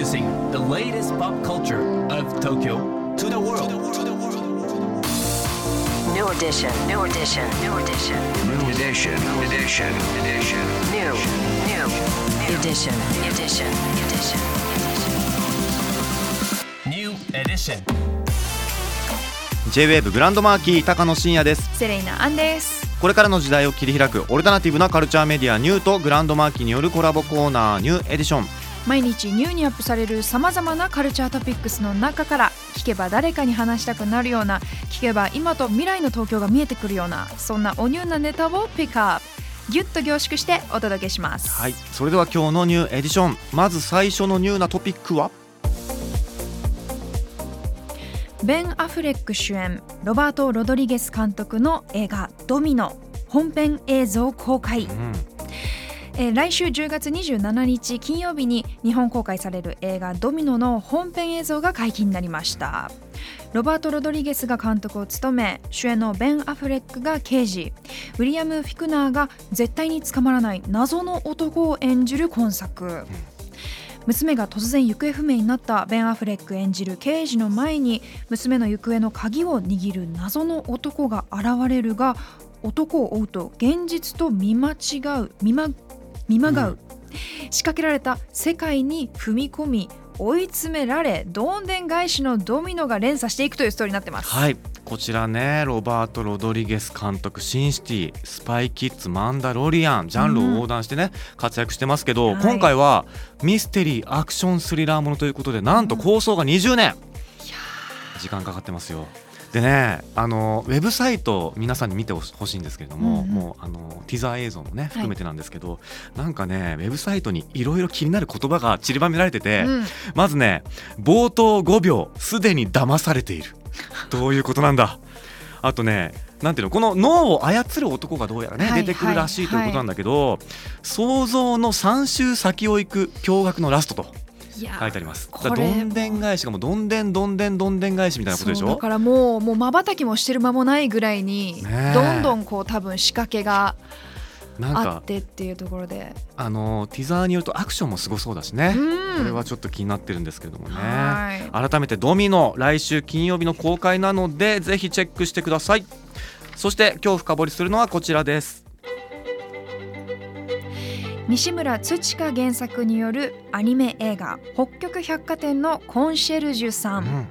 Introducing the latest pop culture of Tokyo to the world. New edition, new edition, new edition. New edition, edition, edition. New, new, edition, edition, edition. New edition. J-WAVE グランドマーキー高野真也ですセレイナアンですこれからの時代を切り開くオルタナティブなカルチャーメディアニューとグランドマーキーによるコラボコーナーニューエディション毎日ニューにアップされるさまざまなカルチャートピックスの中から聞けば誰かに話したくなるような聞けば今と未来の東京が見えてくるようなそんなおニューなネタをピックアップ。ギュッと凝縮してお届けします。はいそれでは今日のニューエディション。まず最初のニューなトピックは？ベン・アフレック主演ロバート・ロドリゲス監督の映画「ドミノ」本編映像公開、うんえー来週10月27日金曜日に日本公開される映画「ドミノ」の本編映像が解禁になりました。ロバート・ロドリゲスが監督を務め主演のベン・アフレックが刑事。ウィリアム・フィクナーが絶対に捕まらない謎の男を演じる今作、娘が突然行方不明になったベン・アフレック演じる刑事の前に娘の行方の鍵を握る謎の男が現れるが男を追うと現実と見間違う見ま見まがう、仕掛けられた世界に踏み込み追い詰められどんでん返しのドミノが連鎖していくというストーリーになってます。はい。こちらねロバート・ロドリゲス監督シンシティスパイキッズマンダロリアンジャンルを横断してね、活躍してますけど、はい今回はミステリーアクションスリラーものということでなんと構想が20年、時間かかってますよでねあのウェブサイト皆さんに見てほしいんですけれども、うんうん。もうあのティザー映像もね含めてなんですけど、なんかねウェブサイトにいろいろ気になる言葉が散りばめられてて、うん。まずね冒頭5秒すでに騙されている。どういうことなんだ。あとねなんていうのこの脳を操る男がどうやらね、はい出てくるらしいということなんだけど、想像の3週先を行く驚愕のラストと書いてあります。どんでん返しがもうどんでんどんでんどんでん返しみたいなことでしょだからもうもう瞬きもしてる間もないぐらいに、どんどんこう多分仕掛けがあっなんかてっていうところで、あのティザーによるとアクションもすごそうだしね、うんこれはちょっと気になってるんですけれどもねはい改めてドミノ来週金曜日の公開なのでぜひチェックしてくださいそして今日深掘りするのはこちらです西村土香原作によるアニメ映画「北極百貨店のコンシェルジュさん」うん。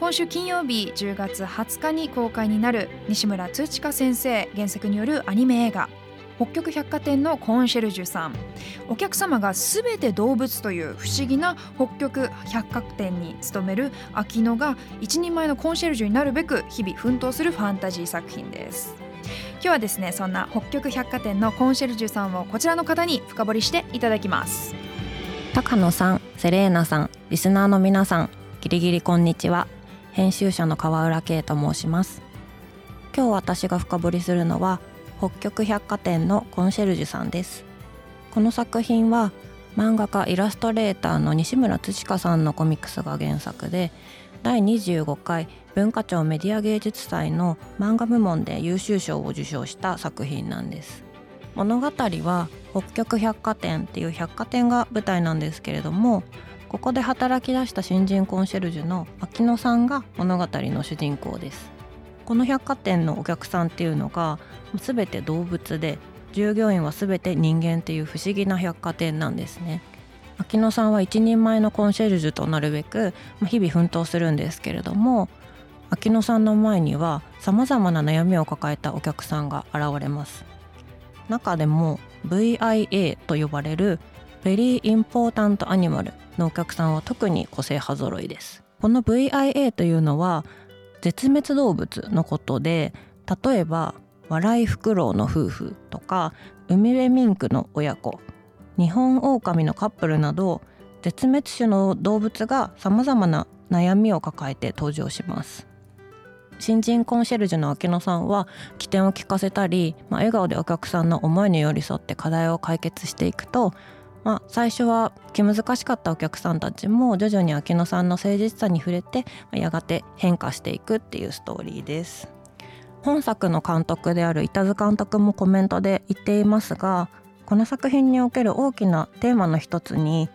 今週金曜日10月20日に公開になる西村土香先生原作によるアニメ映画北極百貨店のコンシェルジュさん。お客様が全て動物という不思議な北極百貨店に勤める秋野が一人前のコンシェルジュになるべく日々奮闘するファンタジー作品です今日はですねそんな北極百貨店のコンシェルジュさんをこちらの方に深掘りしていただきます高野さん、セレーナさん、リスナーの皆さん、ギリギリこんにちは。編集者の川浦圭と申します。今日私が深掘りするのは北極百貨店のコンシェルジュさんです。この作品は漫画家イラストレーターの西村土香さんのコミックスが原作で第25回文化庁メディア芸術祭の漫画部門で優秀賞を受賞した作品なんです。物語は北極百貨店っていう百貨店が舞台なんですけれどもここで働き出した新人コンシェルジュの秋野さんが物語の主人公ですこの百貨店のお客さんっていうのが全て動物で従業員は全て人間っていう不思議な百貨店なんですね秋野さんは一人前のコンシェルジュとなるべく日々奮闘するんですけれども秋野さんの前には様々な悩みを抱えたお客さんが現れます。中でも VIA と呼ばれる Very Important Animal のお客さんは特に個性派揃いです。この VIA というのは絶滅動物のことで例えば笑いフクロウの夫婦とか海辺ミンクの親子日本オオカミのカップルなど絶滅種の動物がさまざまな悩みを抱えて登場します新人コンシェルジュの秋野さんは起点を聞かせたり、まあ、笑顔でお客さんの思いに寄り添って課題を解決していくと、まあ、最初は気難しかったお客さんたちも徐々に秋野さんの誠実さに触れて、まやがて変化していくっていうストーリーです。本作の監督である板津監督もコメントで言っていますがこの作品における大きなテーマの一つに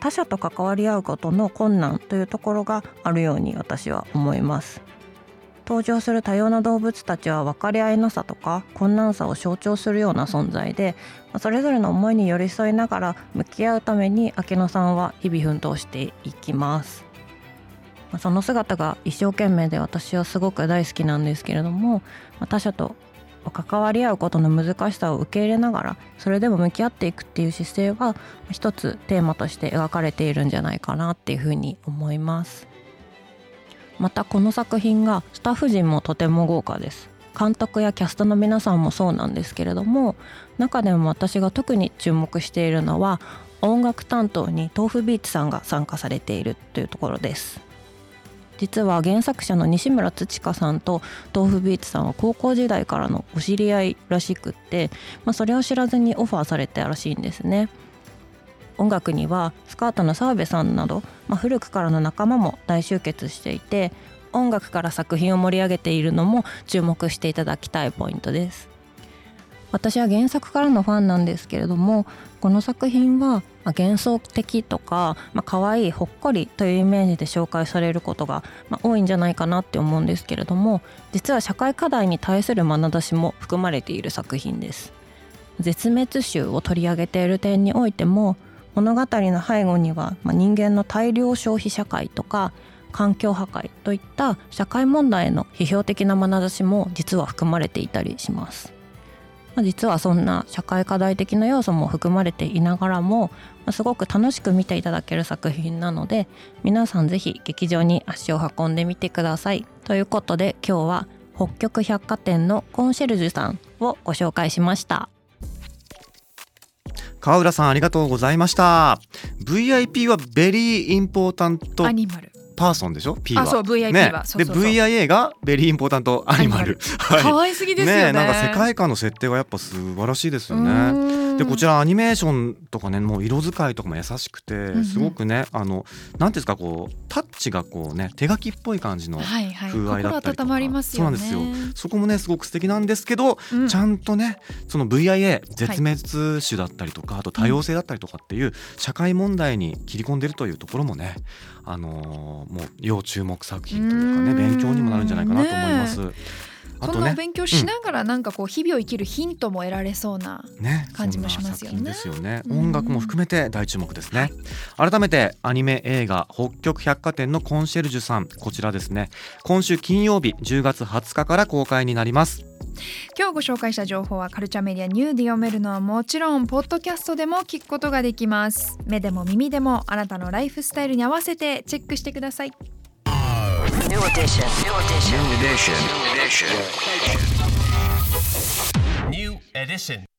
他者と関わり合うことの困難というところがあるように私は思います。登場する多様な動物たちは分かり合いの差とか困難さを象徴するような存在でそれぞれの思いに寄り添いながら向き合うために明野さんは日々奮闘していきます。その姿が一生懸命で私はすごく大好きなんですけれども他者と関わり合うことの難しさを受け入れながらそれでも向き合っていくっていう姿勢は一つテーマとして描かれているんじゃないかなっていうふうに思います。またこの作品がスタッフ陣もとても豪華です。監督やキャストの皆さんもそうなんですけれども中でも私が特に注目しているのは音楽担当に豆腐ビーツさんが参加されているというところです。実は原作者の西村土香さんと豆腐ビーツさんは高校時代からのお知り合いらしくって、まあ、それを知らずにオファーされたらしいんですね。音楽にはスカートの澤部さんなど、まあ、古くからの仲間も大集結していて音楽から作品を盛り上げているのも注目していただきたいポイントです。私は原作からのファンなんですけれどもこの作品は幻想的とか、まあ可愛いほっこりというイメージで紹介されることが、まあ、多いんじゃないかなって思うんですけれども実は社会課題に対する眼差しも含まれている作品です。絶滅種を取り上げている点においても物語の背後には、まあ、人間の大量消費社会とか環境破壊といった社会問題への批評的な眼差しも実は含まれていたりします。まあ、実はそんな社会課題的な要素も含まれていながらも、まあ、すごく楽しく見ていただける作品なので皆さんぜひ劇場に足を運んでみてください。ということで今日は北極百貨店のコンシェルジュさんをご紹介しました。川浦さんありがとうございました VIP は Very Important Animal Person でしょ？P は。あそう VIP は、ね、そうそうそう。で VIA が Very Important Animal。はい。可愛すぎですよね。なんか世界観の設定がやっぱ素晴らしいですようねでこちらアニメーションとかねもう色使いとかも優しくてんすごくねあのなんていうんですかこうタッチがこうね手書きっぽい感じのはいはい。風合いだったりとか。心温まりますよね。そうなんですよ。そこもねすごく素敵なんですけど、うん。ちゃんとねその VIA 絶滅種だったりとか、あと多様性だったりとかっていう社会問題に切り込んでるというところもねあのーもう要注目作品というかねうん勉強にもなるんじゃないかなと思います。あとねそんなお勉強しながらなんかこう日々を生きるヒントも得られそうな、ね、感じもしますよねそんな作品ですよね。うん音楽も含めて大注目ですね。改めてアニメ映画北極百貨店のコンシェルジュさんこちらですね。今週金曜日10月20日から公開になります。今日ご紹介した情報はカルチャーメディアニューで読めるのはもちろんポッドキャストでも聞くことができます目でも耳でもあなたのライフスタイルに合わせてチェックしてください New edition. New edition. New edition. New edition. New edition.